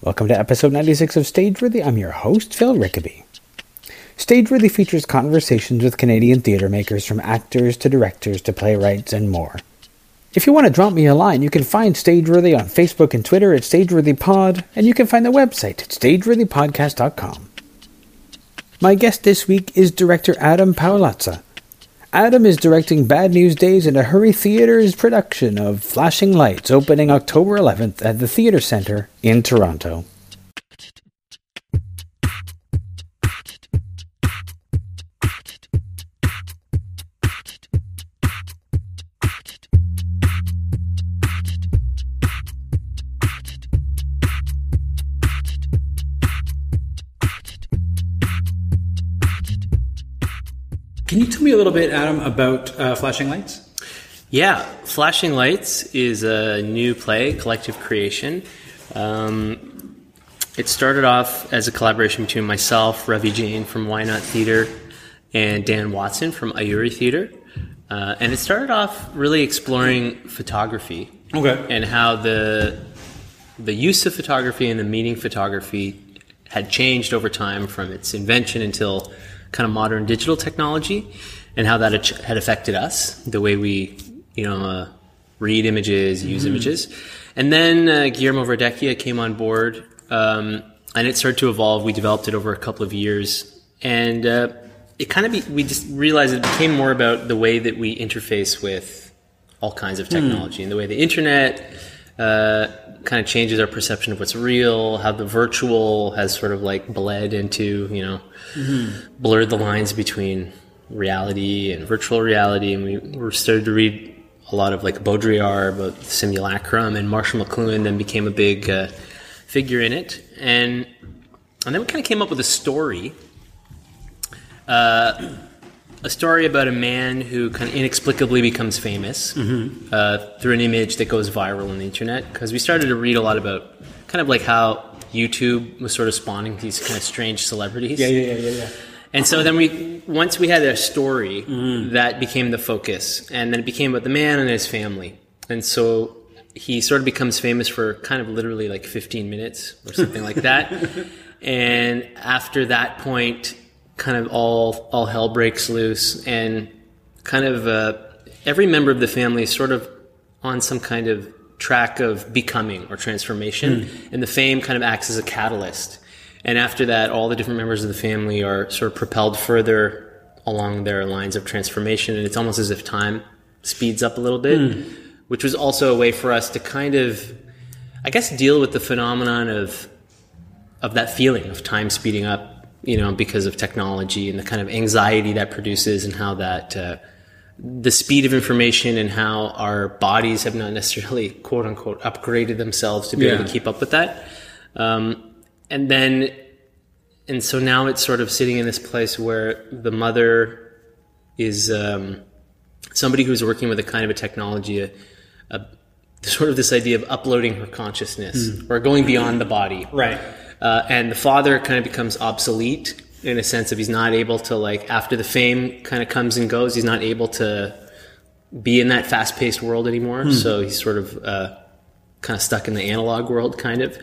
Welcome to episode 96 of Stageworthy. I'm your host, Phil Rickaby. Stageworthy features conversations with Canadian theatre makers from actors to directors to playwrights and more. If you want to drop me a line, you can find Stageworthy on Facebook and Twitter at StageworthyPod, and you can find the website at StageworthyPodcast.com. My guest this week is director Adam Paolazza. Adam is directing Bad News Days and Ahuri Theatre's production of Flashing Lights opening October 11th at the Theatre Centre in Toronto. Me a little bit, Adam, about uh, Flashing Lights? Yeah, Flashing Lights is a new play, collective creation. Um, it started off as a collaboration between myself, Ravi Jain from Why Not Theatre, and Dan Watson from Ahuri Theatre. Uh, and it started off really exploring photography Okay. and how the the use of photography and the meaning photography had changed over time from its invention until kind of modern digital technology and how that had- affected us the way we you know uh, read images use images. And then uh, guillermo verdecchia came on board um, and it started to evolve. We developed it over a couple of years. And uh, it kind of be, we just realized it became more about the way that we interface with all kinds of technology and the way the internet uh, kind of changes our perception of what's real, how the virtual has sort of like bled into, you know, blurred the lines between reality and virtual reality. And we were started to read a lot of like Baudrillard about simulacrum, and Marshall McLuhan then became a big uh, figure in it. And and then we kind of came up with a story a story about a man who kind of inexplicably becomes famous uh, through an image that goes viral on the internet. Because we started to read a lot about kind of like how YouTube was sort of spawning these kind of strange celebrities. Yeah, yeah, yeah, yeah. And so then we, once we had a story, that became the focus, and then it became about the man and his family. And so he sort of becomes famous for kind of literally like 15 minutes or something like that. And after that point, kind of all all hell breaks loose, and kind of uh, every member of the family is sort of on some kind of track of becoming or transformation, and the fame kind of acts as a catalyst. And after that, all the different members of the family are sort of propelled further along their lines of transformation, and it's almost as if time speeds up a little bit, which was also a way for us to kind of, I guess, deal with the phenomenon of of that feeling of time speeding up, you know, because of technology and the kind of anxiety that produces, and how that uh, the speed of information and how our bodies have not necessarily quote unquote upgraded themselves to be able to keep up with that. Um, and then, and so now it's sort of sitting in this place where the mother is um, somebody who's working with a kind of a technology, a, a sort of this idea of uploading her consciousness or going beyond the body. Right. Uh, and the father kind of becomes obsolete in a sense of he's not able to like after the fame kind of comes and goes, he's not able to be in that fast-paced world anymore. So he's sort of uh, kind of stuck in the analog world, kind of.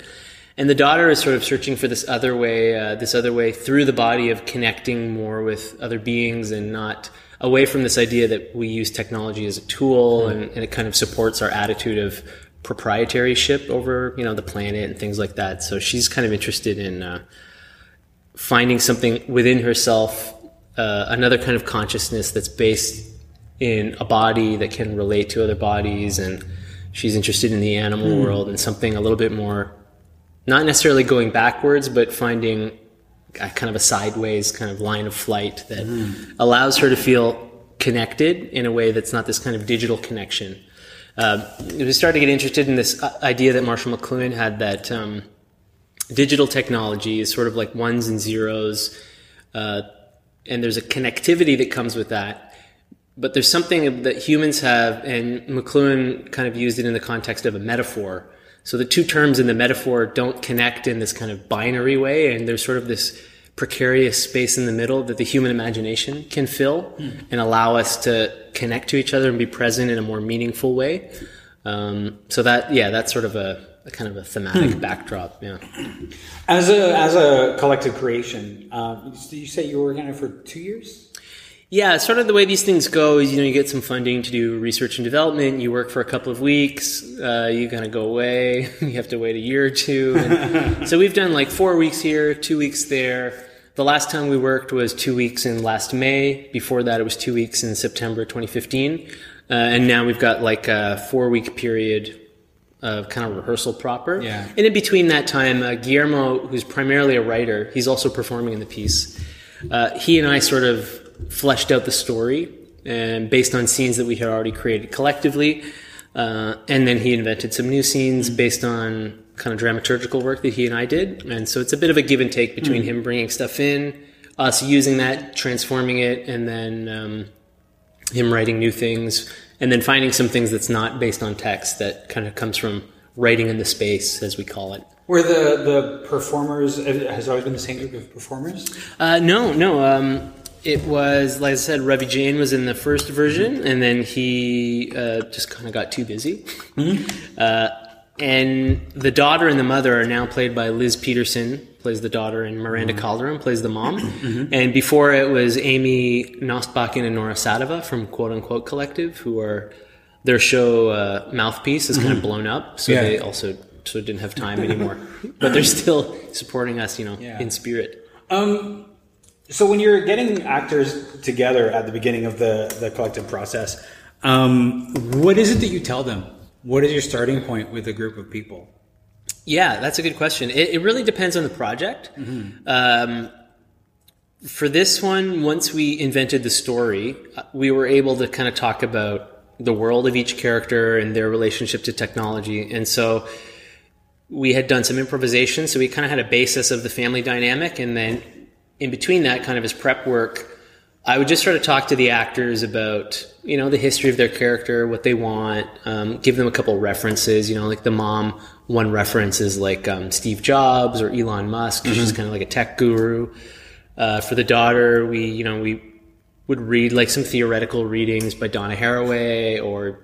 And the daughter is sort of searching for this other way, uh, this other way through the body of connecting more with other beings and not away from this idea that we use technology as a tool and, and it kind of supports our attitude of proprietaryship over you know the planet and things like that. So she's kind of interested in uh, finding something within herself, uh, another kind of consciousness that's based in a body that can relate to other bodies, and she's interested in the animal world and something a little bit more, not necessarily going backwards, but finding a kind of a sideways kind of line of flight that allows her to feel connected in a way that's not this kind of digital connection. Um, we started to get interested in this uh, idea that Marshall McLuhan had that um, digital technology is sort of like ones and zeros, uh, and there's a connectivity that comes with that. But there's something that humans have, and McLuhan kind of used it in the context of a metaphor. So the two terms in the metaphor don't connect in this kind of binary way, and there's sort of this precarious space in the middle that the human imagination can fill and allow us to connect to each other and be present in a more meaningful way. Um, so that, yeah, that's sort of a, a kind of a thematic backdrop. Yeah. As a as a collective creation, uh, you say you were working on it for two years. Yeah, sort of the way these things go is, you know, you get some funding to do research and development. You work for a couple of weeks. Uh, you kind of go away. you have to wait a year or two. And so we've done like four weeks here, two weeks there. The last time we worked was two weeks in last May. Before that, it was two weeks in September 2015. Uh, and now we've got like a four week period of kind of rehearsal proper. Yeah. And in between that time, uh, Guillermo, who's primarily a writer, he's also performing in the piece. Uh, he and I sort of fleshed out the story and based on scenes that we had already created collectively. Uh, and then he invented some new scenes based on kind of dramaturgical work that he and I did. And so it's a bit of a give and take between him bringing stuff in, us using that, transforming it, and then um, him writing new things, and then finding some things that's not based on text that kind of comes from writing in the space, as we call it. Were the the performers has always been the same group of performers? Uh, no, no. Um, it was, like I said, Ravi Jain was in the first version, and then he uh, just kind of got too busy. Uh, and the daughter and the mother are now played by Liz Peterson, plays the daughter, and Miranda Calderon plays the mom. And before it was Amy Nostbakken and Nora Sadava from Quote Unquote Collective, who are their show uh, Mouthpiece is kind of blown up, so Yeah. they also so didn't have time anymore. but they're still supporting us, you know, Yeah. in spirit. Um, so when you're getting actors together at the beginning of the the collective process, um, what is it that you tell them? What is your starting point with a group of people? Yeah, that's a good question. It, it really depends on the project. Um, for this one, once we invented the story, uh, we were able to kind of talk about the world of each character and their relationship to technology. And so we had done some improvisation, so we kind of had a basis of the family dynamic. And then in between that, kind of as prep work, I would just sort of talk to the actors about, you know, the history of their character, what they want, um, give them a couple references, you know, like the mom, one reference is like um, Steve Jobs or Elon Musk, she's kind of like a tech guru. Uh, for the daughter, we, you know, we would read like some theoretical readings by Donna Haraway or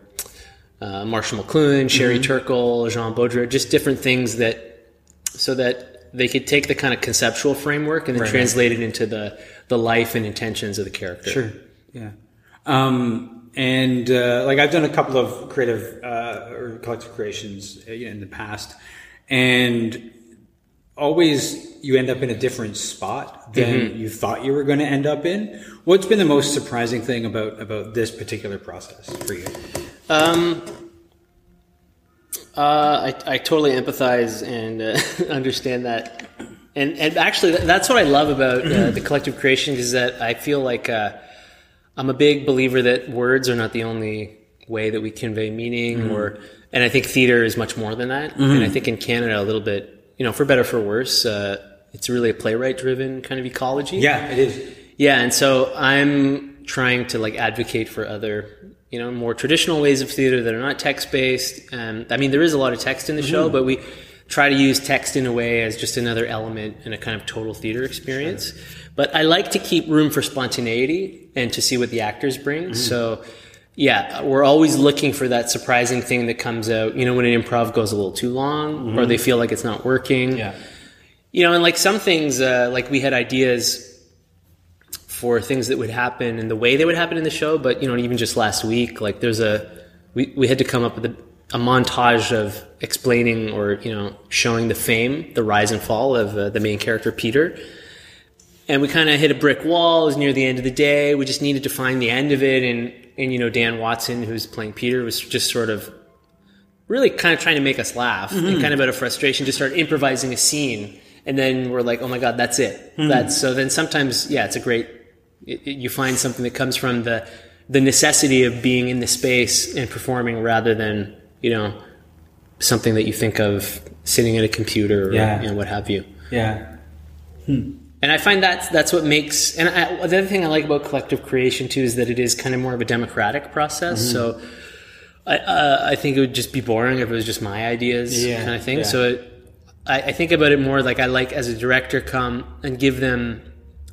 uh, Marshall McLuhan, Sherry Turkle, Jean Baudrillard, just different things that, so that they could take the kind of conceptual framework and then translate it into the, the life and intentions of the character. Sure. Yeah. Um, and uh, like I've done a couple of creative uh, or collective creations uh, in the past, and always you end up in a different spot than you thought you were going to end up in. What's been the most surprising thing about about this particular process for you? Um, uh, I, I totally empathize and uh, understand that. And, and actually, that's what I love about uh, the collective creation is that I feel like uh, I'm a big believer that words are not the only way that we convey meaning, or and I think theater is much more than that. And I think in Canada, a little bit, you know, for better or for worse, uh, it's really a playwright-driven kind of ecology. Yeah, it is. Yeah, and so I'm trying to like advocate for other, you know, more traditional ways of theater that are not text based. Um, I mean, there is a lot of text in the show, but we try to use text in a way as just another element in a kind of total theater experience. But I like to keep room for spontaneity and to see what the actors bring. So. Yeah, we're always looking for that surprising thing that comes out. You know, when an improv goes a little too long, or they feel like it's not working Yeah. you know, and like some things, uh, like we had ideas for things that would happen and the way they would happen in the show, but you know, even just last week, like there's a, we, we had to come up with a, a montage of explaining or, you know, showing the fame, the rise and fall of uh, the main character, Peter. And we kind of hit a brick wall. It was near the end of the day. We just needed to find the end of it. And, and, you know, Dan Watson, who's playing Peter, was just sort of really kind of trying to make us laugh and kind of out of frustration just start improvising a scene and then we're like oh my god that's it that's so then sometimes yeah it's a great it, it- you find something that comes from the the necessity of being in the space and performing rather than you know something that you think of sitting at a computer or Yeah. you know, what have you Yeah. and I find that's that's what makes. And I, the other thing I like about collective creation too is that it is kind of more of a democratic process. Mm-hmm. So I uh, I think it would just be boring if it was just my ideas Yeah, kind of thing. yeah. So it, I, I think about it more like I like as a director come and give them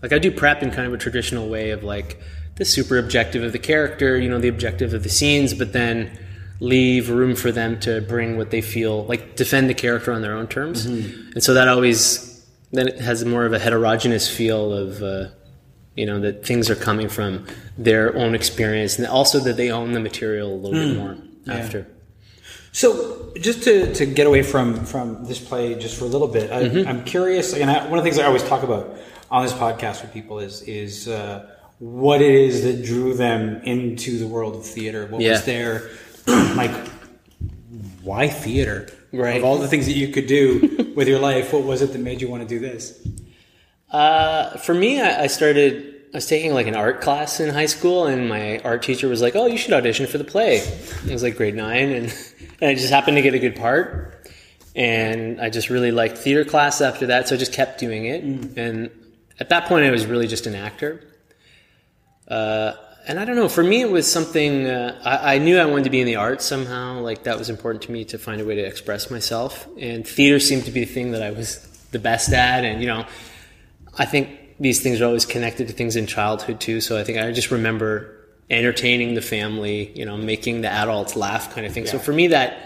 like I do prep in kind of a traditional way of like the super objective of the character, you know, the objective of the scenes, but then leave room for them to bring what they feel like defend the character on their own terms. And so that always then it has more of a heterogeneous feel of uh, you know that things are coming from their own experience and also that they own the material a little bit more after. So, just to, to get away from, from this play just for a little bit, I, Mm-hmm. I'm curious, and I, one of the things I always talk about on this podcast with people is is uh, what it is that drew them into the world of theater. What Yeah. was their like? Why theater? Right. Of all the things that you could do with your life, what was it that made you want to do this? Uh, for me, I, I started. I was taking like an art class in high school, and my art teacher was like, "Oh, you should audition for the play." It was like grade nine, and, and I just happened to get a good part, and I just really liked theater class after that, so I just kept doing it. And at that point, I was really just an actor. Uh, and I don't know. For me, it was something uh, I, I knew I wanted to be in the arts somehow. Like that was important to me to find a way to express myself, and theater seemed to be the thing that I was the best at. And you know, I think these things are always connected to things in childhood too. So I think I just remember entertaining the family, you know, making the adults laugh, kind of thing. So for me, that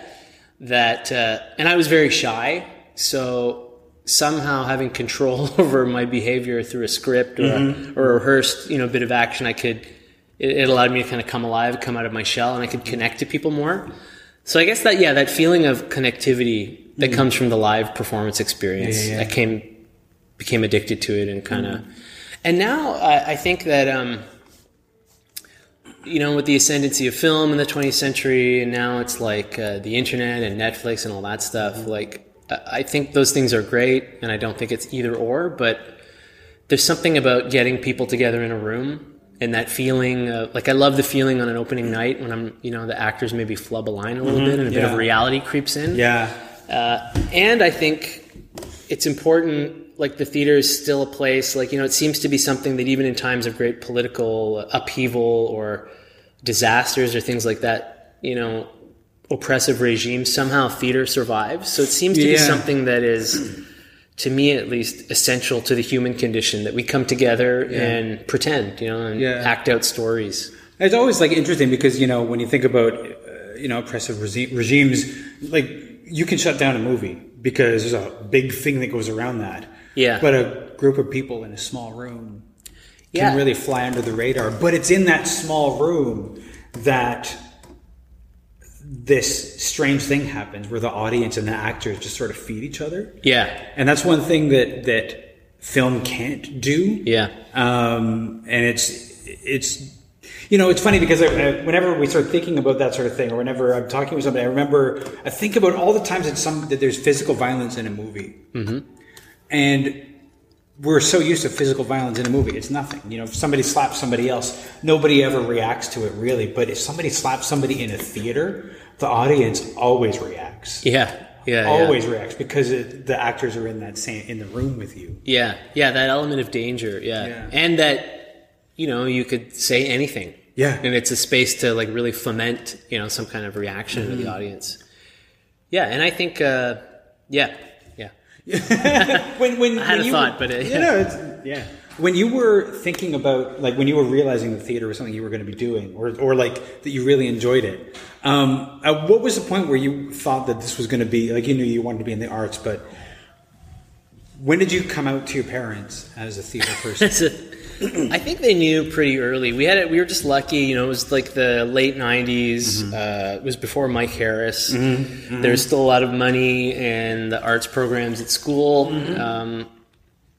that uh, and I was very shy, so somehow having control over my behavior through a script or, a, or a rehearsed, you know, bit of action, I could. It, it allowed me to kind of come alive, come out of my shell, and I could connect to people more. So I guess that yeah, that feeling of connectivity that comes from the live performance experience, Yeah, yeah, yeah. I came became addicted to it and kind of. And now I, I think that um, you know, with the ascendancy of film in the 20th century, and now it's like uh, the internet and Netflix and all that stuff. Like, I I think those things are great, and I don't think it's either or. But there's something about getting people together in a room and that feeling. Uh, like, I love the feeling on an opening night when I'm, you know, the actors maybe flub a line a little bit and a bit of reality creeps in. Yeah. Uh, and I think it's important, like the theater is still a place, like, you know, it seems to be something that even in times of great political upheaval or disasters or things like that, you know, oppressive regimes, somehow theater survives. So it seems to be something that is, to me at least, essential to the human condition that we come together and pretend, you know, and Yeah. act out stories. It's always like interesting because you know when you think about uh, you know oppressive regi- regimes, like you can shut down a movie because there's a big thing that goes around that. Yeah. But a group of people in a small room Yeah. can really fly under the radar. But it's in that small room that this strange thing happens where the audience and the actors just sort of feed each other. Yeah. And that's one thing that that film can't do. Yeah. Um, and it's it's you know it's funny because I, I, whenever we start thinking about that sort of thing, or whenever I'm talking with somebody, I remember I think about all the times that some that there's physical violence in a movie, mm-hmm. and we're so used to physical violence in a movie. It's nothing. You know, if somebody slaps somebody else, nobody ever reacts to it really. But if somebody slaps somebody in a theater, the audience always reacts. Yeah. Yeah. yeah. Always reacts because it, the actors are in that same in the room with you. Yeah, yeah, that element of danger, yeah. Yeah. and that you know you could say anything, Yeah. and it's a space to like really foment you know some kind of reaction Mm-hmm. to the audience. Yeah, and I think, uh, yeah, yeah, when when I had when a you thought, were, but it- you know, it's, yeah. When you were thinking about like when you were realizing the theater was something you were going to be doing, or or like that you really enjoyed it, um, uh, what was the point where you thought that this was going to be like you knew you wanted to be in the arts, but when did you come out to your parents as a theater person? I think they knew pretty early. We had it. We were just lucky, you know. It was like the late '90s. Mm-hmm. Uh, it was before Mike Harris. There was still a lot of money in the arts programs at school. Um,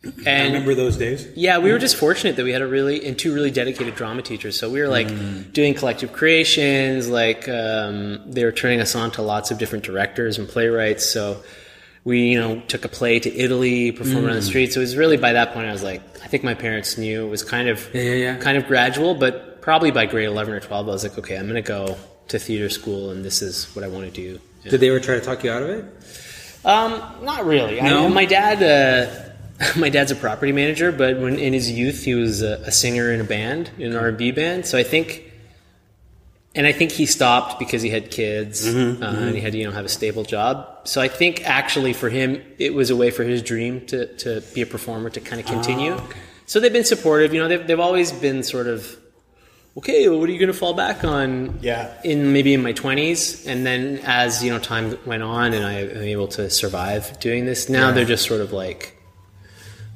Mm-hmm. I and remember those days. Yeah, we were just fortunate that we had a really and two really dedicated drama teachers. So we were like Mm. doing collective creations. Like um, they were turning us on to lots of different directors and playwrights. So we, you know, took a play to Italy, performed Mm. on the street. So it was really by that point I was like, I think my parents knew it was kind of Yeah, yeah, yeah. kind of gradual, but probably by grade eleven or twelve, I was like, okay, I'm going to go to theater school, and this is what I want to do. Yeah. Did they ever try to talk you out of it? Um, not really. No? I, my dad, uh, my dad's a property manager, but when in his youth he was a, a singer in a band, in an R and B band. So I think, and I think he stopped because he had kids Mm-hmm, uh, and he had to you know have a stable job. So I think actually for him it was a way for his dream to to be a performer to kind of continue. Ah, So they've been supportive. You know, they've they've always been sort of okay, well, what are you going to fall back on? Yeah. In maybe in my twenties, and then as you know, time went on, and I am able to survive doing this. Now Yeah. they're just sort of like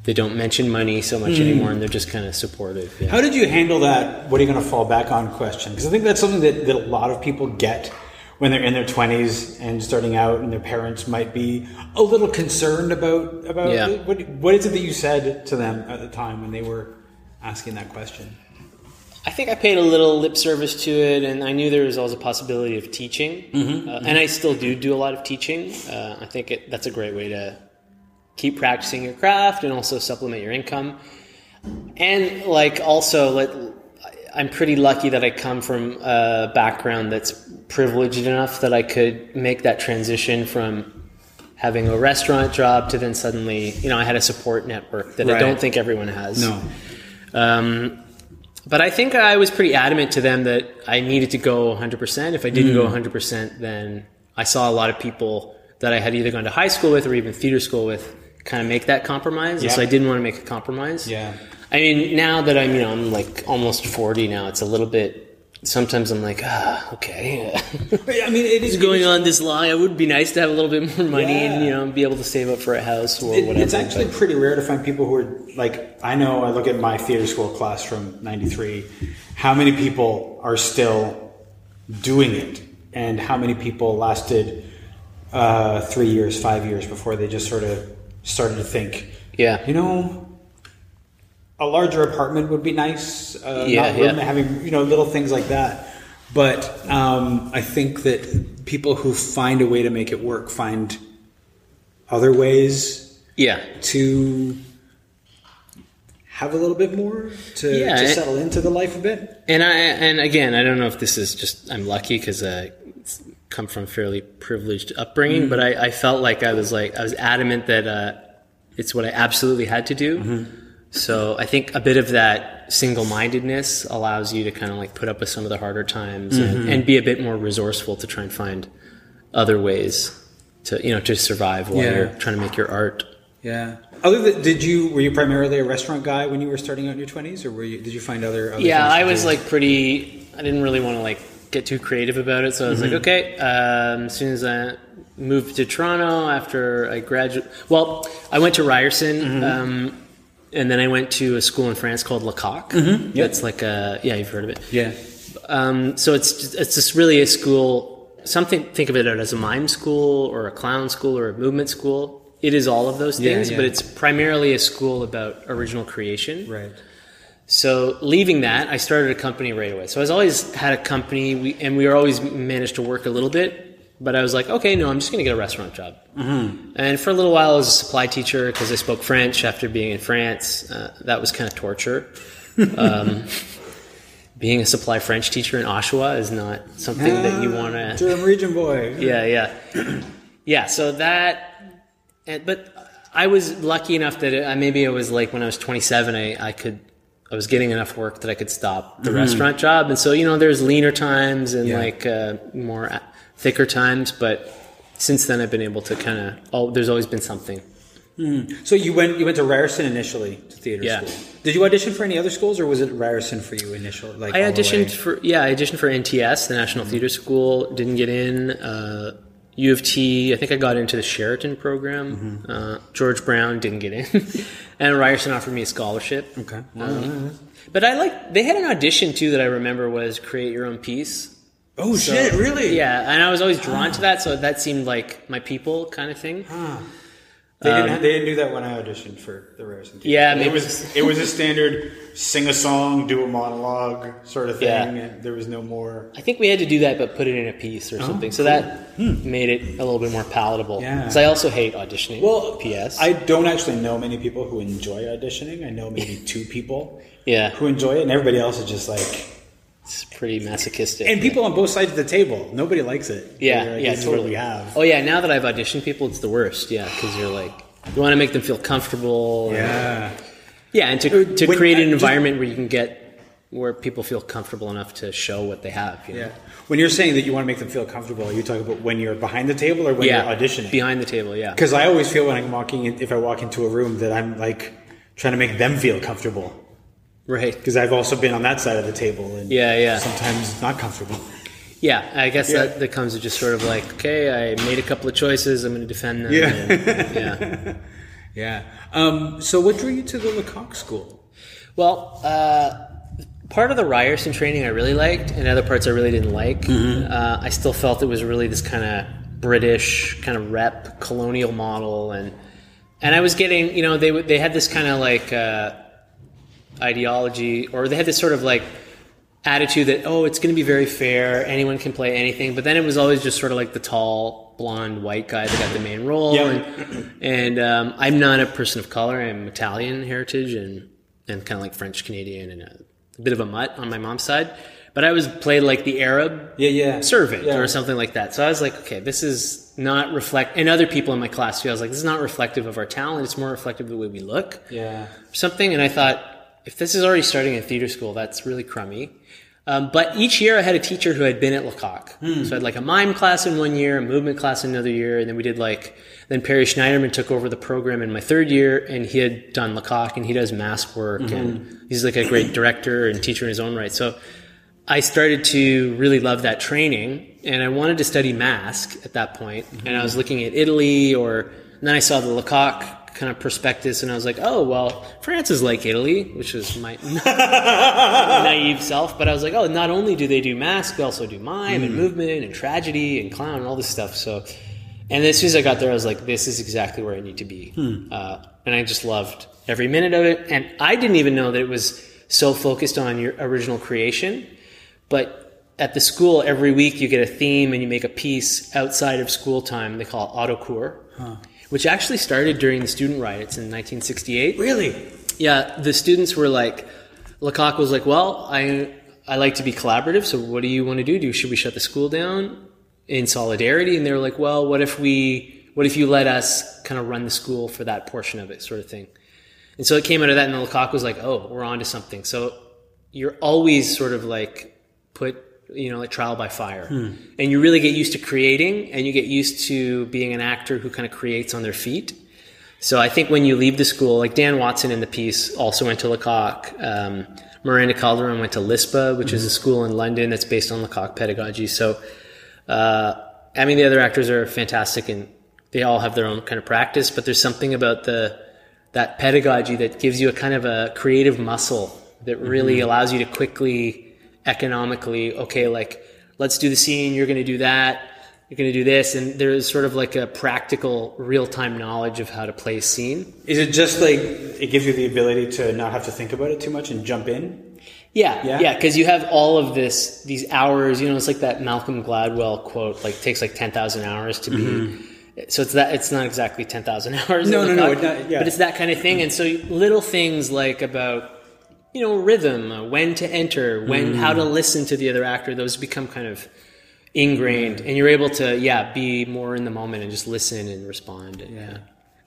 they don't mention money so much anymore, and they're just kind of supportive. Yeah. How did you handle that? What are you going to fall back on question? Because I think that's something that, that a lot of people get when they're in their twenties and starting out, and their parents might be a little concerned about about Yeah. what what is it that you said to them at the time when they were asking that question? I think I paid a little lip service to it, and I knew there was always a possibility of teaching, uh, and I still do do a lot of teaching. Uh, I think it, that's a great way to keep practicing your craft and also supplement your income. And like also, let, I'm pretty lucky that I come from a background that's privileged enough that I could make that transition from having a restaurant job to then suddenly, you know, I had a support network that I don't think everyone has. No. Um, but I think I was pretty adamant to them that I needed to go 100%. If I didn't go 100%, then I saw a lot of people that I had either gone to high school with or even theater school with kind of make that compromise. And so I didn't want to make a compromise. Yeah. I mean, now that I'm, you know, I'm like almost 40 now, it's a little bit, sometimes I'm like, ah, okay. I mean, it is going on this long. It would be nice to have a little bit more money Yeah. and, you know, be able to save up for a house or It- whatever. it's actually but- pretty rare to find people who are like I know I look at my theater school class from 93 how many people are still doing it and how many people lasted uh, 3 years 5 years before they just sort of started to think yeah. you know a larger apartment would be nice uh, Yeah, not yeah. having you know little things like that but um, I think that people who find a way to make it work find other ways Yeah. to have a little bit more to, Yeah, to settle into the life a bit. And I and again, I don't know if this is just I'm lucky because I come from a fairly privileged upbringing, but mm-hmm. I, I felt like I was like I was adamant that uh, it's what I absolutely had to do. Mm-hmm. So I think a bit of that single-mindedness allows you to kind of like put up with some of the harder times and, mm-hmm. and be a bit more resourceful to try and find other ways to you know to survive while Yeah. you're trying to make your art. Yeah. Other than, did you were you primarily a restaurant guy when you were starting out in your twenties, or were you did you find other? other yeah i was do? like pretty i didn't really want to like get too creative about it so i was like okay um, as soon as i moved to toronto after i graduated well i went to ryerson um, and then i went to a school in france called lecoq mm-hmm. it's like a yeah you've heard of it yeah. um, so it's just, it's just really a school. Something think of it as a mime school or a clown school or a movement school. It is all of those Yeah, things, yeah. but it's primarily a school about original creation. Right. So leaving that, I started a company right away. So I was always had a company, we, and we were always managed to work a little bit. But I was like, okay, no, I'm just going to get a restaurant job. Mm-hmm. And for a little while, I was a supply teacher because I spoke French after being in France. Uh, that was kind of torture. um, being a supply French teacher in Oshawa is not something that you want to Durham Region boy. yeah, yeah, yeah. So that, and, but I was lucky enough that I maybe it was like when I was 27, I, I could, I was getting enough work that I could stop the restaurant job, and so you know, there's leaner times and Yeah. like uh, more uh, thicker times, but since then I've been able to kind of, oh, there's always been something. So you went you went to Ryerson initially to theater Yeah. school. Did you audition for any other schools, or was it Ryerson for you initially? Like I auditioned for yeah, I auditioned for NTS, the National Theatre School. Didn't get in. Uh, U of T. I think I got into the Sheridan program. Uh, George Brown didn't get in, and Ryerson offered me a scholarship. Okay. But I like they had an audition too that I remember was create your own piece. oh So- shit! Really? Yeah, and I was always drawn to that, so that seemed like my people kind of thing. They didn't, they didn't do that when I auditioned for the Ryerson. Theater. Um, Yeah, it was it was a standard sing a song, do a monologue sort of thing. Yeah. And there was no more. I think we had to do that, but put it in a piece or something. So that made it a little bit more palatable. Yeah. Because I also hate auditioning. Well, PS. I don't actually know many people who enjoy auditioning. I know maybe two people yeah, who enjoy it, and everybody else is just like. It's pretty masochistic. And people on both sides of the table, nobody likes it. Yeah, like, yeah, this is what totally. we have. Oh yeah, now that I've auditioned people, it's the worst. Yeah, because you're like, you want to make them feel comfortable. and- Yeah. yeah, and to uh, to When- create an just- environment where you can get where people feel comfortable enough to show what they have. You know? Yeah. When you're saying that you want to make them feel comfortable, are you talking about when you're behind the table or when yeah, you're auditioning? behind the table. Yeah, Because I always feel when I'm walking, in, if I walk into a room, that I'm like trying to make them feel comfortable. Right. because I've also been on that side of the table, and Yeah, yeah. sometimes it's not comfortable. Yeah, I guess Yeah. that, that comes with just sort of like, okay, I made a couple of choices, I'm going to defend them. Yeah. and- yeah. Yeah. Um, so, what drew you to the Lecoq School? Well, uh, part of the Ryerson training I really liked, and other parts I really didn't like. Mm-hmm. Uh, I still felt it was really this kind of British kind of rep colonial model, and and I was getting, you know, they they had this kind of like uh, ideology, or they had this sort of like attitude that oh, it's going to be very fair, anyone can play anything. But then it was always just sort of like the tall, blonde, white guy that got the main role, Yeah. and, and um, I'm not a person of color. I'm Italian heritage and and kind of like French Canadian and a, a bit of a mutt on my mom's side. But I was played like the Arab Yeah, yeah. servant Yeah. or something like that. So I was like, okay, this is not reflect. And other people in my class too, I was like, this is not reflective of our talent. It's more reflective of the way we look Yeah. something. And I thought, if this is already starting in theater school, that's really crummy. Um, but each year I had a teacher who had been at Lecoq. Hmm. So I had like a mime class in one year, a movement class in another year, and then we did like, then Perry Schneiderman took over the program in my third year, and he had done Lecoq, and he does mask work, mm-hmm. and he's like a great director and teacher in his own right. So I started to really love that training, and I wanted to study mask at that point. Mm-hmm. And I was looking at Italy, or and then I saw the Lecoq kind of prospectus, and I was like, oh well, France is like Italy, which was my naive self. But I was like, oh, not only do they do mask, they also do mime and movement and tragedy and clown and all this stuff. So, and as soon as I got there, I was like, this is exactly where I need to be. Uh, and I just loved every minute of it. And I didn't even know that it was so focused on your original creation. But at the school, every week you get a theme and you make a piece outside of school time. They call it autocours, which actually started during the student riots in 1968. Really? Yeah, the students were like, Lecoq was like, well, I I like to be collaborative, so what do you want to do? Do should we shut the school down in solidarity? And they were like, well, what if we, what if you let us kind of run the school for that portion of it, sort of thing. And so it came out of that, and the Lecoq was like, oh, we're on to something. So you're always sort of like put, you know, like trial by fire. And you really get used to creating, and you get used to being an actor who kind of creates on their feet. So I think when you leave the school, like Dan Watson in the piece also went to Lecoq. Um, Miranda Calderon went to LISPA, which is a school in London that's based on Lecoq pedagogy. So, uh, I mean, the other actors are fantastic and they all have their own kind of practice, but there's something about the, that pedagogy that gives you a kind of a creative muscle that really allows you to quickly, economically, okay, like, let's do the scene, you're going to do that, you're going to do this. And there's sort of like a practical, real time knowledge of how to play a scene. Is it just like it gives you the ability to not have to think about it too much and jump in? Yeah, Yeah? yeah, because you have all of this, these hours. You know, it's like that Malcolm Gladwell quote, like takes like ten thousand hours to be. So it's that it's not exactly ten thousand hours. Mm-hmm. No, no, no, not- yeah. But it's that kind of thing, and so little things like about you know rhythm, uh, when to enter, when how Mm. to listen to the other actor. Those become kind of ingrained, and you're able to yeah be more in the moment and just listen and respond. And, yeah.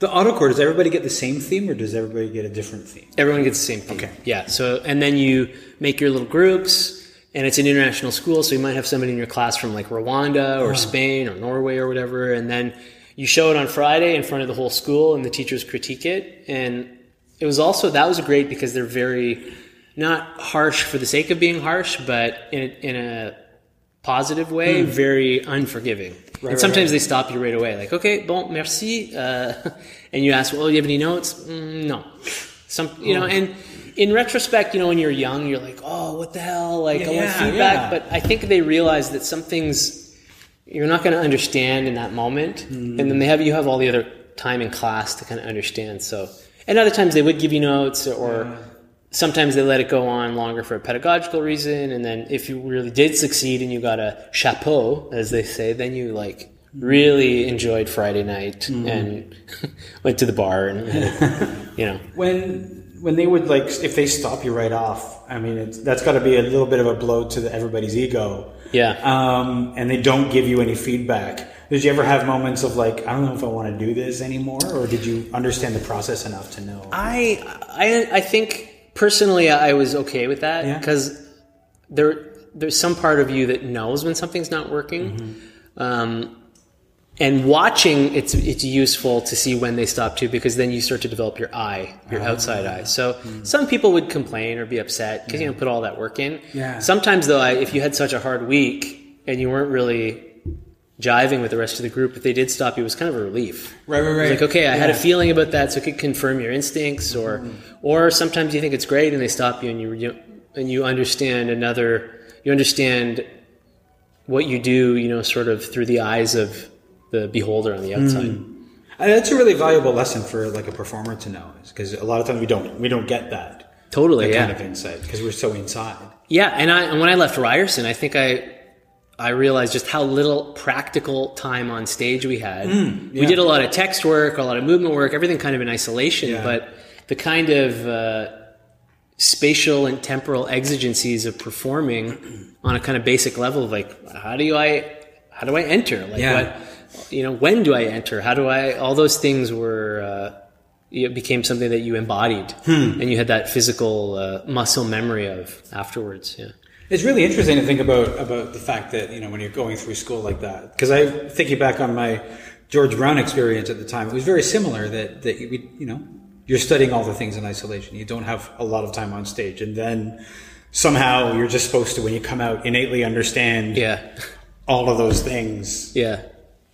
The autocours, does everybody get the same theme or does everybody get a different theme? Everyone gets the same thing. Okay. Yeah. So, and then you make your little groups, and it's an international school, so you might have somebody in your class from like Rwanda or Spain or Norway or whatever, and then you show it on Friday in front of the whole school, and the teachers critique it. And it was also that was great because they're very not harsh for the sake of being harsh, but in a, in a positive way, very unforgiving. and sometimes they stop you right away, like, okay, bon, merci. Uh, and you ask, well, do you have any notes? Mm, no. Some, you know, and in retrospect, you know, when you're young, you're like, oh, what the hell? Like, I want Yeah, feedback. yeah. But I think they realize that some things you're not going to understand in that moment. And then they have, you have all the other time in class to kind of understand. So, and other times they would give you notes or, sometimes they let it go on longer for a pedagogical reason and then if you really did succeed and you got a chapeau as they say then you like really enjoyed friday night and went to the bar and you know When when they would like if they stop you right off, I mean it's, that's got to be a little bit of a blow to the, everybody's ego. yeah Um, and they don't give you any feedback. Did you ever have moments of like I don't know if I want to do this anymore, or did you understand the process enough to know? i i i think personally i was okay with that Yeah. because there there's some part of you that knows when something's not working Mm-hmm. um and watching it's it's useful to see when they stop too because then you start to develop your eye your outside eye so some people would complain or be upset because you know put all that work in Yeah. sometimes though I, if you had such a hard week and you weren't really jiving with the rest of the group if they did stop you. It was kind of a relief. Right, right, right. like okay i had a feeling about that so it could confirm your instincts or mm-hmm. or sometimes you think it's great and they stop you and you, you and you understand another you understand what you do you know sort of through the eyes of the beholder on the mm-hmm. outside. And that's a really valuable lesson for like a performer to know, is because a lot of times we don't we don't get that, totally that yeah. kind of insight because we're so inside. yeah and i and when i left ryerson i think i I realized just how little practical time on stage we had. We yeah. did a lot of text work, a lot of movement work, everything kind of in isolation, Yeah. but the kind of uh, spatial and temporal exigencies of performing on a kind of basic level of like how do I how do I enter like Yeah. what you know when do I enter how do I all those things were uh, it became something that you embodied Hmm. and you had that physical uh, muscle memory of afterwards yeah It's really interesting to think about about the fact that you know when you're going through school like that. Because I thinking back on my George Brown experience at the time, it was very similar. That that you, you know you're studying all the things in isolation. You don't have a lot of time on stage, and then somehow you're just supposed to when you come out innately understand yeah all of those things. yeah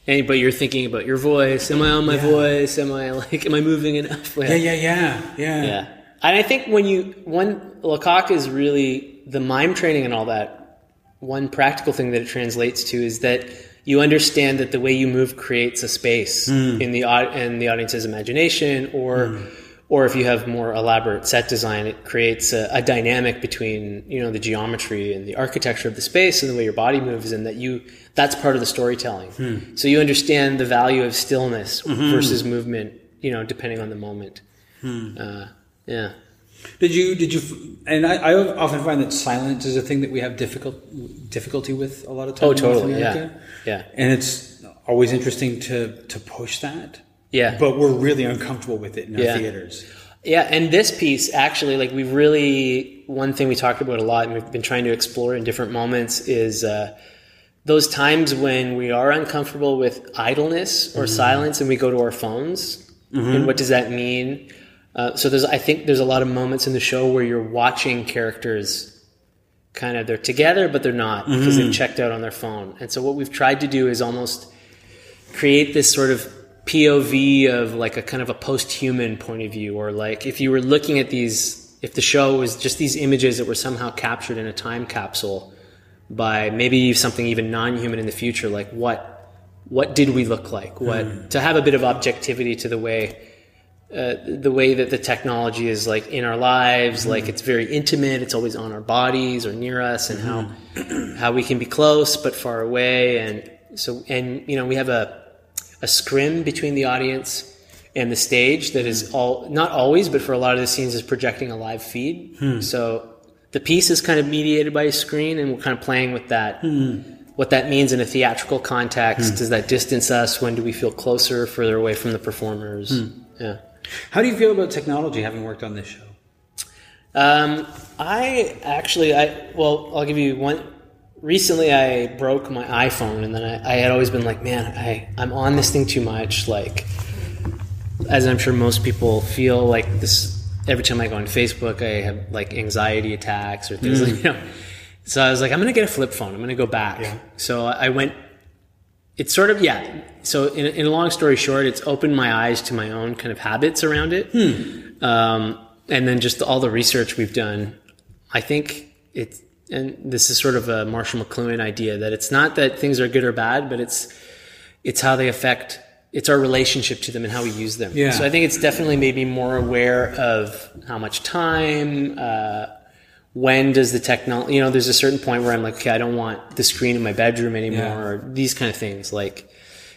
and, but you're thinking about your voice am I on my Yeah. voice am I like am I moving enough Yeah, yeah, yeah, yeah. Yeah. And I think when you when Lecoq is really the mime training and all that. One practical thing that it translates to is that you understand that the way you move creates a space hmm. in the in the audience's imagination, or hmm. or if you have more elaborate set design, it creates a, a dynamic between you know the geometry and the architecture of the space and the way your body moves, and that you that's part of the storytelling. Hmm. So you understand the value of stillness versus movement, you know, depending on the moment. Uh, yeah. Did you? Did you? And I, I often find that silence is a thing that we have difficult difficulty with a lot of times. Oh, totally. Yeah. Yeah. And it's always interesting to to push that. Yeah. But we're really uncomfortable with it in our Yeah. theaters. Yeah, and this piece actually, like we really, one thing we talked about a lot, and we've been trying to explore in different moments, is uh, those times when we are uncomfortable with idleness or silence, and we go to our phones. And what does that mean? Uh, so there's, I think, there's a lot of moments in the show where you're watching characters, kind of they're together, but they're not because they've checked out on their phone. And so what we've tried to do is almost create this sort of POV of like a kind of a post-human point of view, or like if you were looking at these, if the show was just these images that were somehow captured in a time capsule by maybe something even non-human in the future, like what what did we look like? What to have a bit of objectivity to the way uh, the way that the technology is like in our lives, mm-hmm. like it's very intimate. It's always on our bodies or near us, and how mm-hmm. how we can be close but far away, and so and you know we have a a scrim between the audience and the stage that is all not always, but for a lot of the scenes is projecting a live feed. Hmm. So the piece is kind of mediated by a screen, and we're kind of playing with that. Hmm. What that means in a theatrical context hmm. does that distance us? When do we feel closer, further away from the performers? Yeah. How do you feel about technology having worked on this show? Um, I actually, I well, I'll give you one. Recently, I broke my iPhone, and then I, I had always been like, man, I I'm on this thing too much. Like, as I'm sure most people feel, like this. Every time I go on Facebook, I have like anxiety attacks or things like you know. So I was like, I'm gonna get a flip phone. I'm gonna go back. Yeah. So I went. It's sort of yeah. So in, in a long story short, it's opened my eyes to my own kind of habits around it. Um, and then just all the research we've done, I think it's, and this is sort of a Marshall McLuhan idea that it's not that things are good or bad, but it's, it's how they affect, it's our relationship to them and how we use them. Yeah. So I think it's definitely made me more aware of how much time, uh, when does the technology, you know, there's a certain point where I'm like, okay, I don't want the screen in my bedroom anymore, Yeah. or these kind of things. Like,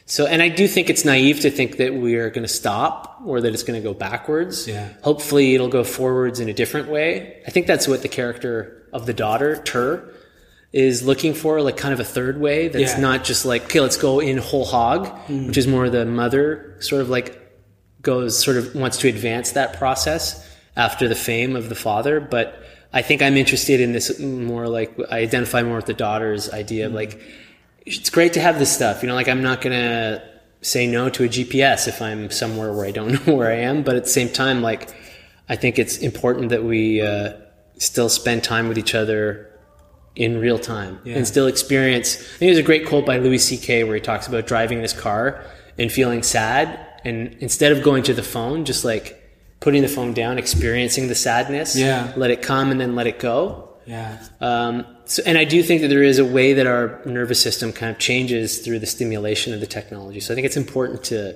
so, and I do think it's naive to think that we are going to stop or that it's going to go backwards. Yeah. Hopefully, it'll go forwards in a different way. I think that's what the character of the daughter, Tur, is looking for, like kind of a third way that's Yeah. not just like, okay, let's go in whole hog, mm. which is more the mother sort of like goes, sort of wants to advance that process after the fame of the father. But I think I'm interested in this more like, I identify more with the daughter's idea of like, it's great to have this stuff. You know, like I'm not gonna say no to a GPS if I'm somewhere where I don't know where I am. But at the same time, like I think it's important that we uh, still spend time with each other in real time Yeah. and still experience. I think there's a great quote by Louis C.K. where he talks about driving in his car and feeling sad, and instead of going to the phone, just like putting the phone down, experiencing the sadness, Yeah. let it come and then let it go. Yeah. Um, so, and I do think that there is a way that our nervous system kind of changes through the stimulation of the technology. So I think it's important to,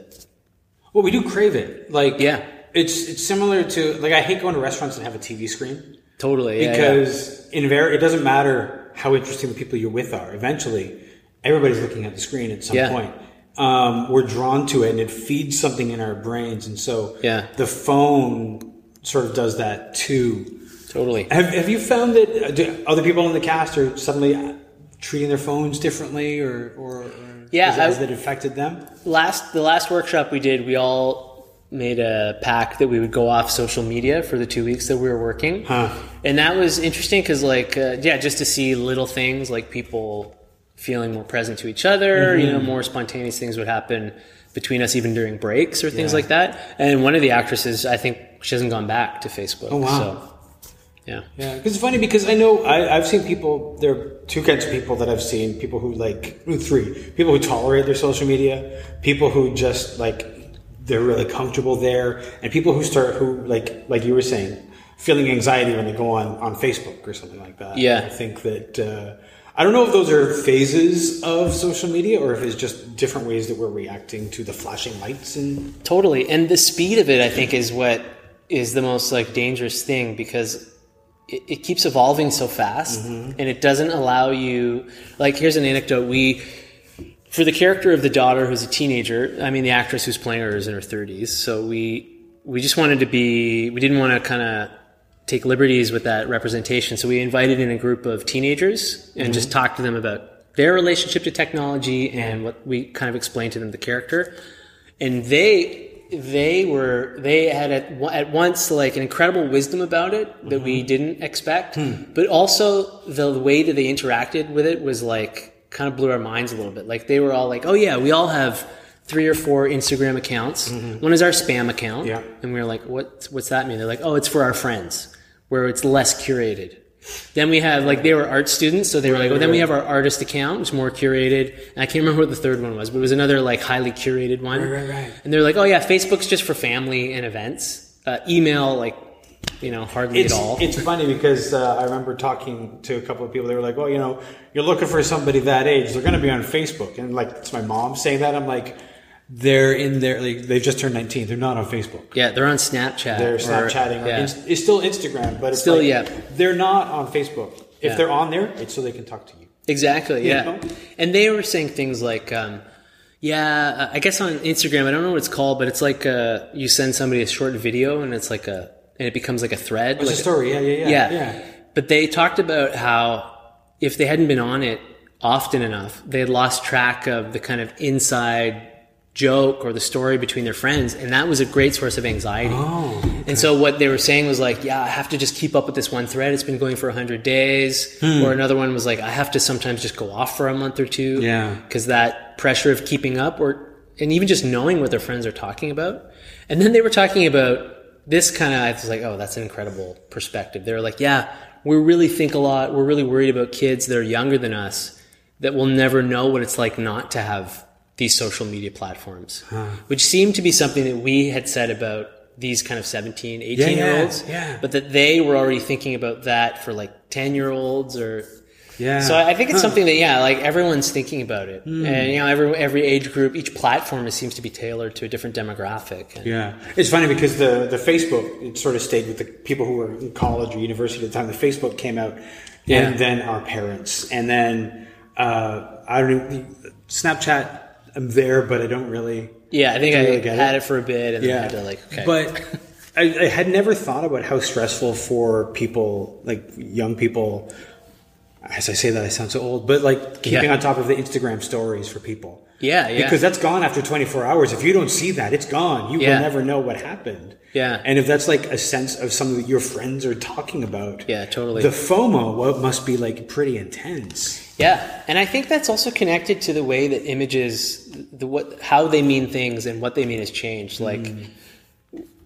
Well, we do crave it. Like, Yeah. it's it's similar to like I hate going to restaurants and have a TV screen totally, yeah, yeah. because in ver- it doesn't matter how interesting the people you're with are. Eventually, everybody's looking at the screen at some Yeah. point. Um, we're drawn to it, and it feeds something in our brains, and so Yeah. the phone sort of does that too. totally. Have Have you found that uh, other people in the cast are suddenly uh, treating their phones differently, or or, or Yeah, has, I- has that affected them? last the last workshop we did, we all made a pact that we would go off social media for the two weeks that we were working, Huh. and that was interesting because, like, uh, yeah, just to see little things like people feeling more present to each other, you know, Mm-hmm. more spontaneous things would happen between us even during breaks or things Yeah. like that. And one of the actresses, I think, she hasn't gone back to Facebook. Oh, wow. So, yeah. Yeah, because it's funny because I know I, I've seen people. There are two kinds of people that I've seen: people who like three people who tolerate their social media, people who just like they're really comfortable there, and people who start who like like you were saying, feeling anxiety when they go on on Facebook or something like that. Yeah. I think that. Uh, I don't know if those are phases of social media or if it's just different ways that we're reacting to the flashing lights and Totally. And the speed of it, I think, is what is the most like dangerous thing because it, it keeps evolving so fast mm-hmm. and it doesn't allow you like here's an anecdote we for the character of the daughter who's a teenager i mean the actress who's playing her is in her 30s so we we just wanted to be we didn't want to kind of take liberties with that representation. So we invited in a group of teenagers and just mm-hmm. talked to them about their relationship to technology and what we kind of explained to them the character. And they they were they had at, at once like an incredible wisdom about it that we mm-hmm. didn't expect. Hmm. But also the way that they interacted with it was like kind of blew our minds a little bit. Like they were all like oh yeah we all have three or four instagram accounts one is our spam account Yeah. and we were like what what's that mean they're like oh it's for our friends where it's less curated then we have like they were art students, so they were like, well, then we have our artist account, which is more curated." And I can't remember what the third one was, but it was another like highly curated one. Right, right, right. And they're like, "Oh yeah, Facebook's just for family and events. Uh, email, like, you know, hardly it's, at all." It's funny because uh, I remember talking to a couple of people. They were like, "Well, you know, you're looking for somebody that age. They're going to be on Facebook." And like, it's my mom saying that. I'm like, they're in there. Like, they've just turned 19. They're not on Facebook. yeah, they're on Snapchat. They're Snapchatting. Or, yeah. Inst- it's still Instagram, but it's Still, like, yeah. They're not on Facebook. If Yeah. they're on there, it's so they can talk to you. Exactly, yeah. know? And they were saying things like, um, yeah, I guess on Instagram, I don't know what it's called, but it's like uh, you send somebody a short video and it's like a, and it becomes like a thread. It's like a story. Yeah, yeah, yeah. yeah. yeah. But they talked about how if they hadn't been on it often enough, they had lost track of the kind of inside joke or the story between their friends, and that was a great source of anxiety. Oh, And so what they were saying was like, yeah, I have to just keep up with this one thread. It's been going for 100 days. Hmm. Or another one was like, I have to sometimes just go off for a month or two. Yeah. Because that pressure of keeping up or, and even just knowing what their friends are talking about. And then they were talking about this kind of, I was like, oh, that's an incredible perspective. they're like, yeah, we really think a lot. We're really worried about kids that are younger than us that will never know what it's like not to have these social media platforms, which seemed to be something that we had said about these kind of 17, 18 yeah, year olds, yeah. but that they were already thinking about that for like 10 year olds or. Yeah. So I think it's something that, yeah, like everyone's thinking about it. Hmm. And, you know, every, every age group, each platform seems to be tailored to a different demographic. And, Yeah, it's funny because the the Facebook it sort of stayed with the people who were in college or university at the time. The Facebook came out, Yeah. and then our parents, and then uh, I don't know, Snapchat. I'm there, but I don't really. Yeah, I think really I get had it. it. for a bit and then I had to like, okay. But I, I had never thought about how stressful for people, like young people. As I say that, I sound so old, but like keeping Yeah. on top of the Instagram stories for people. Yeah, yeah. Because that's gone after 24 hours. If you don't see that, it's gone. You Yeah. will never know what happened. Yeah. And if that's like a sense of something that your friends are talking about, Yeah, totally. The FOMO must be like pretty intense. Yeah, and I think that's also connected to the way that images, the what, how they mean things, and what they mean has changed. Like,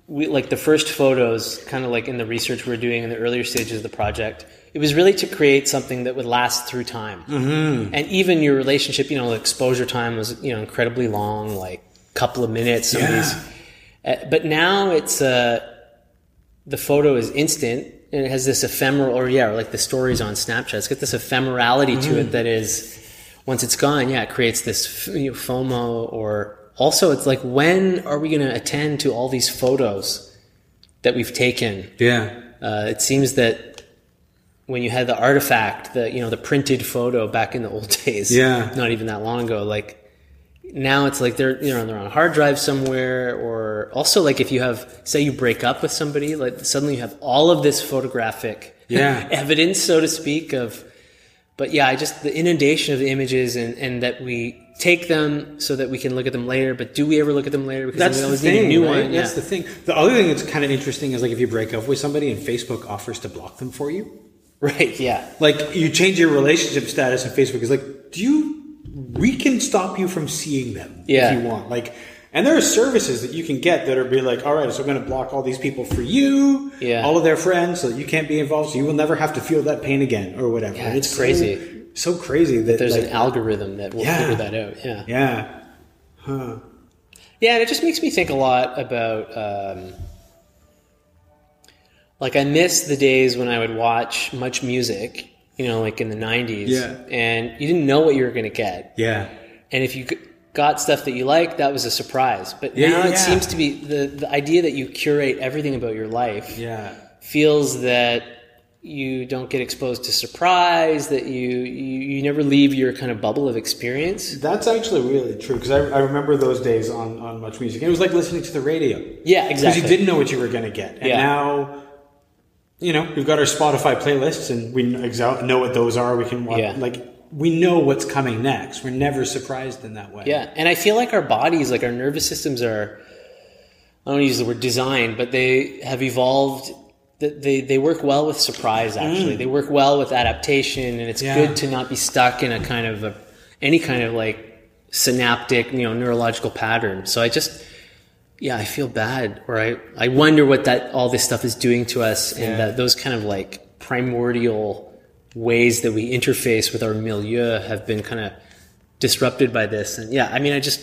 we like the first photos, kind of like in the research we are doing in the earlier stages of the project. It was really to create something that would last through time, mm-hmm. and even your relationship. You know, exposure time was you know incredibly long, like a couple of minutes. Yeah. of these, uh, but now it's uh, the photo is instant it has this ephemeral or yeah or like the stories on snapchat it's got this ephemerality to it that is once it's gone yeah it creates this you know, fomo or also it's like when are we going to attend to all these photos that we've taken Yeah. uh, it seems that when you had the artifact the you know the printed photo back in the old days Yeah. not even that long ago like now it's like they're you know they're on a hard drive somewhere or also like if you have say you break up with somebody like suddenly you have all of this photographic Yeah. evidence so to speak of but yeah i just the inundation of the images and and that we take them so that we can look at them later but do we ever look at them later because That's we the always thing. need a new right? one That's yeah. the thing. The other thing that's kind of interesting is like if you break up with somebody and Facebook offers to block them for you. right yeah Like you change your relationship status on Facebook. It's like, do you? We can stop you from seeing them Yeah. if you want. Like, and there are services that you can get that are be like, all right, so I'm going to block all these people for you, Yeah. all of their friends, so that you can't be involved, so you will never have to feel that pain again or whatever. Yeah, And it's crazy. So, crazy that there's like, an algorithm that will Yeah. figure that out yeah yeah, Huh. Yeah, and it just makes me think a lot about um, like I miss the days when I would watch Much Music, you know, like in the '90s, Yeah. and you didn't know what you were going to get, yeah, and if you got stuff that you liked, that was a surprise. But Yeah, now yeah, it seems to be the the idea that you curate everything about your life yeah. feels that you don't get exposed to surprise, that you, you you never leave your kind of bubble of experience. That's actually really true because I, I remember those days on, on Much Music. It was like listening to the radio. Yeah, exactly Because you didn't know what you were going to get. And Yeah. now, you know, we've got our Spotify playlists and we know what those are. We can watch, Yeah. like, we know what's coming next. We're never surprised in that way. Yeah, and I feel like our bodies, like our nervous systems, are I don't use the word design, but they have evolved. That they they work well with surprise. Actually, they work well with adaptation, and it's Mm. Yeah. good to not be stuck in a kind of a, any kind of like synaptic, you know, neurological pattern. So I just. Yeah, I feel bad, or I, I wonder what that all this stuff is doing to us, and Yeah. that those kind of like primordial ways that we interface with our milieu have been kind of disrupted by this. And yeah, I mean, I just,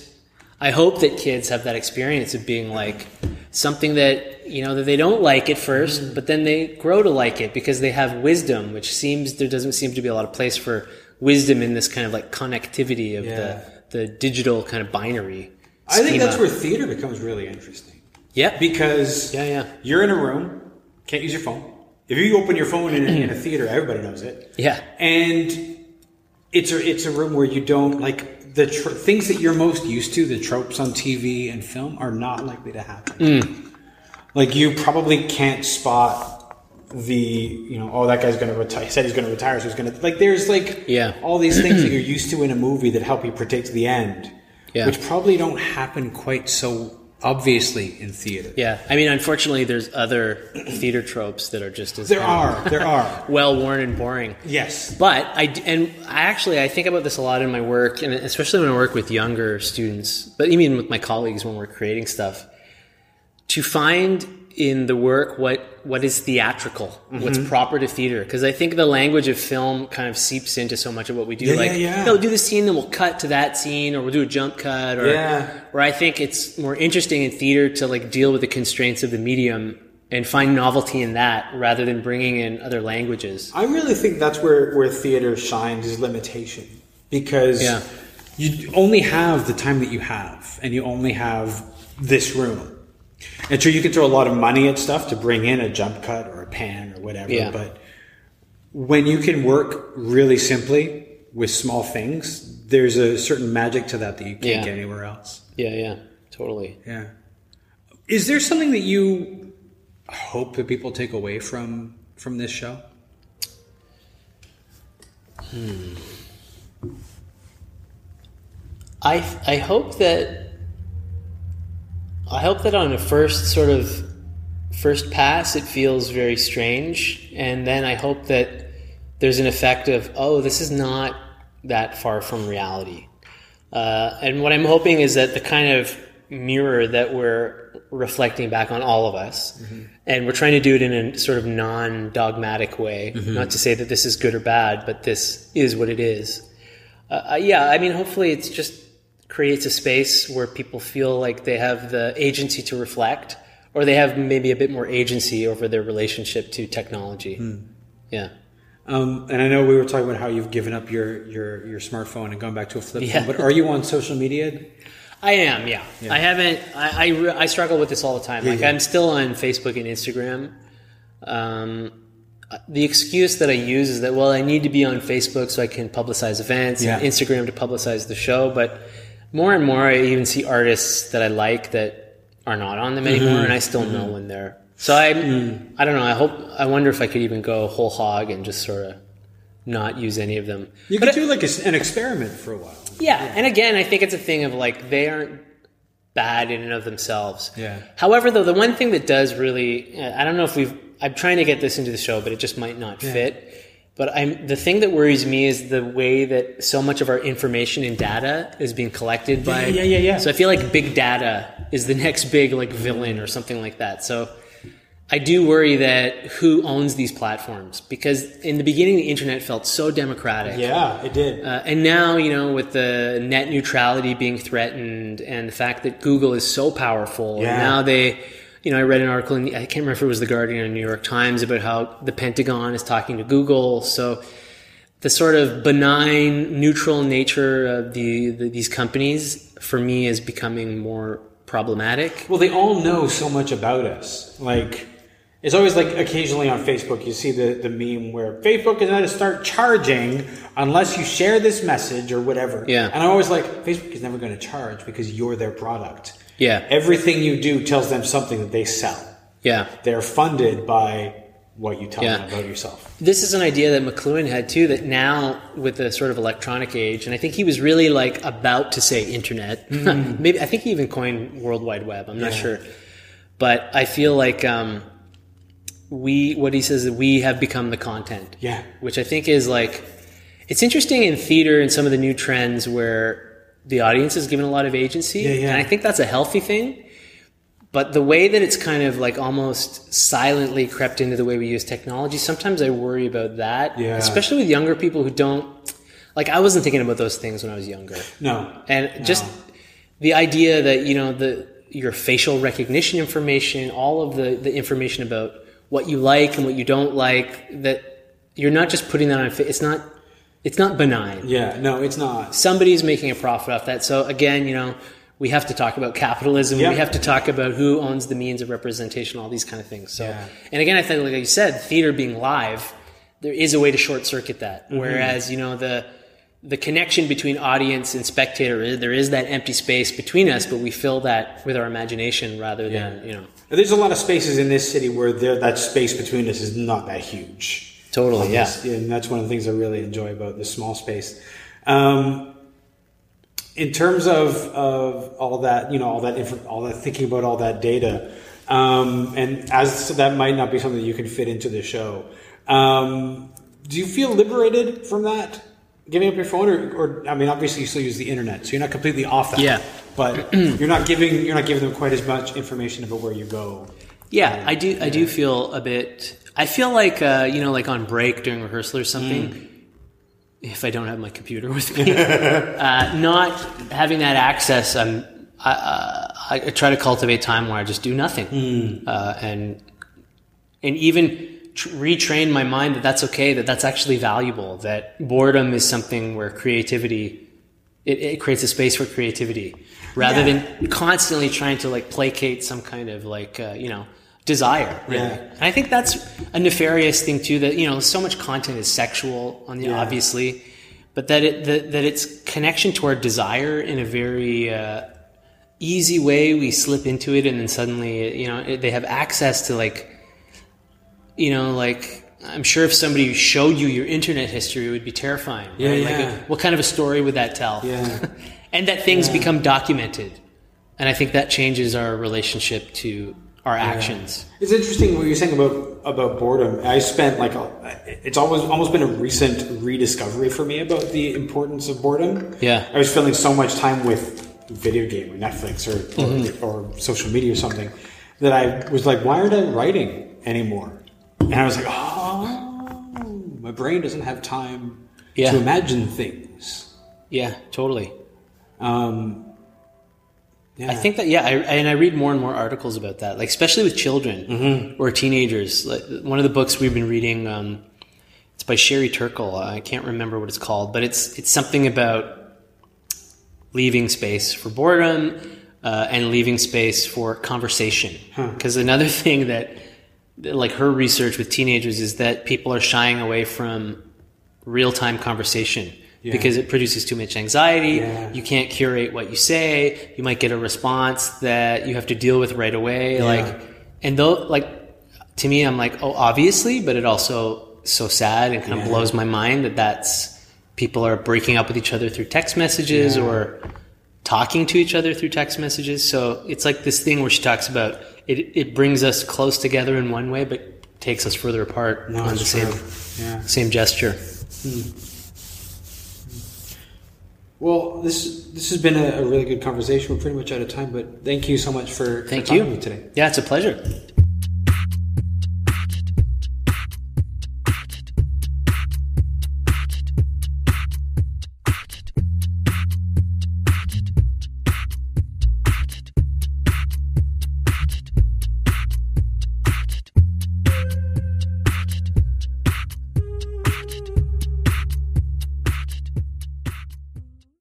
I hope that kids have that experience of being like something that, you know, that they don't like at first, mm-hmm. but then they grow to like it because they have wisdom, which seems, there doesn't seem to be a lot of place for wisdom in this kind of like connectivity of Yeah. the, the digital kind of binary. I think that's where theater becomes really interesting. yeah. Because Yeah, yeah. you're in a room, can't use your phone. If you open your phone in a, in a theater, everybody knows it. Yeah. and it's a it's a room where you don't like the tr- things that you're most used to, the tropes on TV and film, are not likely to happen. Hmm. Like you probably can't spot the you know oh that guy's going to retire. He said he's going to retire, so he's going to like. There's like Yeah. all these things that you're used to in a movie that help you predict the end, Yeah. which probably don't happen quite so obviously in theater. Yeah. I mean, unfortunately, there's other theater tropes that are just as There are, there are. well worn and boring. Yes. But I and I actually I think about this a lot in my work, and especially when I work with younger students, but even with my colleagues when we're creating stuff, to find in the work what what is theatrical, what's Mm-hmm. proper to theater, because I think the language of film kind of seeps into so much of what we do. Yeah, like, yeah, yeah. no, do the scene, then we'll cut to that scene, or we'll do a jump cut, or Yeah. where I think it's more interesting in theater to like deal with the constraints of the medium and find novelty in that rather than bringing in other languages. I really think that's where, where theater shines is limitation because Yeah. you only have the time that you have and you only have this room. And sure, you can throw a lot of money at stuff to bring in a jump cut or a pan or whatever, Yeah. but when you can work really simply with small things, there's a certain magic to that that you can't Yeah. get anywhere else. Yeah, yeah, totally. Yeah. Is there something that you hope that people take away from from this show? Hmm. I I hope that I hope that on a first sort of first pass it feels very strange, and then I hope that there's an effect of oh this is not that far from reality. Uh, and what I'm hoping is that the kind of mirror that we're reflecting back on all of us, and we're trying to do it in a sort of non dogmatic way, not to say that this is good or bad, but this is what it is. Uh, uh, yeah, I mean, hopefully it's just creates a space where people feel like they have the agency to reflect, or they have maybe a bit more agency over their relationship to technology. Yeah. Um, and I know we were talking about how you've given up your, your, your smartphone and gone back to a flip Yeah. phone, but are you on social media? I am, yeah. I haven't. I I, re- I struggle with this all the time. like yeah. I'm still on Facebook and Instagram. Um, the excuse that I use is that well, I need to be on Facebook so I can publicize events, Yeah. and Instagram to publicize the show. But more and more, I even see artists that I like that are not on them anymore, Mm-hmm. and I still know when they're. So I, I don't know. I hope. I wonder if I could even go whole hog and just sort of not use any of them. You could do like a an experiment for a while. Yeah, and again, I think it's a thing of like they aren't bad in and of themselves. Yeah. However, though, the one thing that does really, I don't know if we've, I'm trying to get this into the show, but it just might not fit. But I'm the thing that worries me is the way that so much of our information and data is being collected by. yeah, yeah, yeah. So I feel like big data is the next big like villain or something like that. So I do worry that who owns these platforms because in the beginning the internet felt so democratic. Yeah, it did. Uh, and now, you know, with the net neutrality being threatened and the fact that Google is so powerful, Yeah. and now they, you know, I read an article, in, I can't remember if it was The Guardian or New York Times about how the Pentagon is talking to Google. So the sort of benign, neutral nature of the, the these companies, for me, is becoming more problematic. Well, they all know so much about us. Like, it's always like occasionally on Facebook, you see the, the meme where Facebook is going to start charging unless you share this message or whatever. Yeah. And I'm always like, Facebook is never going to charge because you're their product. Yeah. Everything you do tells them something that they sell. Yeah. They're funded by what you tell Yeah. them about yourself. this is an idea that McLuhan had too. That now, with the sort of electronic age, and I think he was really like about to say internet. Maybe I think he even coined World Wide Web. I'm not Yeah. sure, but I feel like um, we what he says that we have become the content. Yeah. which I think is like it's interesting in theater and some of the new trends where the audience is given a lot of agency, Yeah, yeah. and I think that's a healthy thing. But the way that it's kind of like almost silently crept into the way we use technology, sometimes I worry about that. Yeah. Especially with younger people who don't like I wasn't thinking about those things when I was younger. No. And just the idea that, you know, the your facial recognition information, all of the, the information about what you like and what you don't like, that you're not just putting that on it's not it's not benign Yeah, no, it's not. somebody's making a profit off that. So again, you know, we have to talk about capitalism. Yeah. We have to talk about who owns the means of representation, all these kind of things. So, Yeah. and again, I think, like you said, theater being live, there is a way to short circuit that. Mm-hmm. Whereas, you know, the the connection between audience and spectator, there is that empty space between us, but we fill that with our imagination rather than, you know, There's a lot of spaces in this city where there, that space between us is not that huge. Totally, yeah. And that's one of the things I really enjoy about the small space. Um, in terms of, of all that, you know, all that, inf- all that thinking about all that data, um, and as so that might not be something you can fit into the show. Um, do you feel liberated from that, giving up your phone, or, or I mean, obviously you still use the internet, so you're not completely off that. Yeah. but you're not giving you're not giving them quite as much information about where you go. Yeah, I do. I do feel a bit. I feel like uh, you know, like on break during rehearsal or something. If I don't have my computer with me, uh, not having that access, I'm. I, uh, I try to cultivate time where I just do nothing, uh, and and even tr- retrain my mind that that's okay, that that's actually valuable, that boredom is something where creativity it, it creates a space for creativity rather Yeah. than constantly trying to like placate some kind of like uh, you know desire really. Yeah. and i think that's a nefarious thing too that you know so much content is sexual on the Yeah. obviously but that it that, that it's connection to our desire in a very uh, easy way we slip into it and then suddenly you know they have access to like you know like i'm sure if somebody showed you your internet history it would be terrifying Yeah, right? Like, yeah. what kind of a story would that tell Yeah. and that things become documented and i think that changes our relationship to our actions. It's interesting what you're saying about about boredom. I spent like a, it's always almost been a recent rediscovery for me about the importance of boredom. Yeah. I was spending so much time with video game or Netflix or or, Mm-hmm. or social media or something that I was like, why aren't I writing anymore? And I was like, oh, my brain doesn't have time Yeah. to imagine things. Yeah, totally. Um, yeah. I think that yeah, I, and I read more and more articles about that, like especially with children Mm-hmm. or teenagers. Like one of the books we've been reading, um, it's by Sherry Turkle. I can't remember what it's called, but it's it's something about leaving space for boredom uh, and leaving space for conversation. Because another thing that, that, like her research with teenagers, is that people are shying away from real time conversation. Because it produces too much anxiety. Yeah. You can't curate what you say. You might get a response that you have to deal with right away. Like, and though, like, to me, I'm like, oh, obviously, but it also so sad and kind of blows my mind that that's people are breaking up with each other through text messages Yeah. or talking to each other through text messages. So it's like this thing where she talks about it. It brings us close together in one way, but takes us further apart No, on the it's same. Yeah. same gesture. Hmm. Well, this this has been a, a really good conversation. We're pretty much out of time, but thank you so much for, for Thank talking you. to me today. Yeah, it's a pleasure.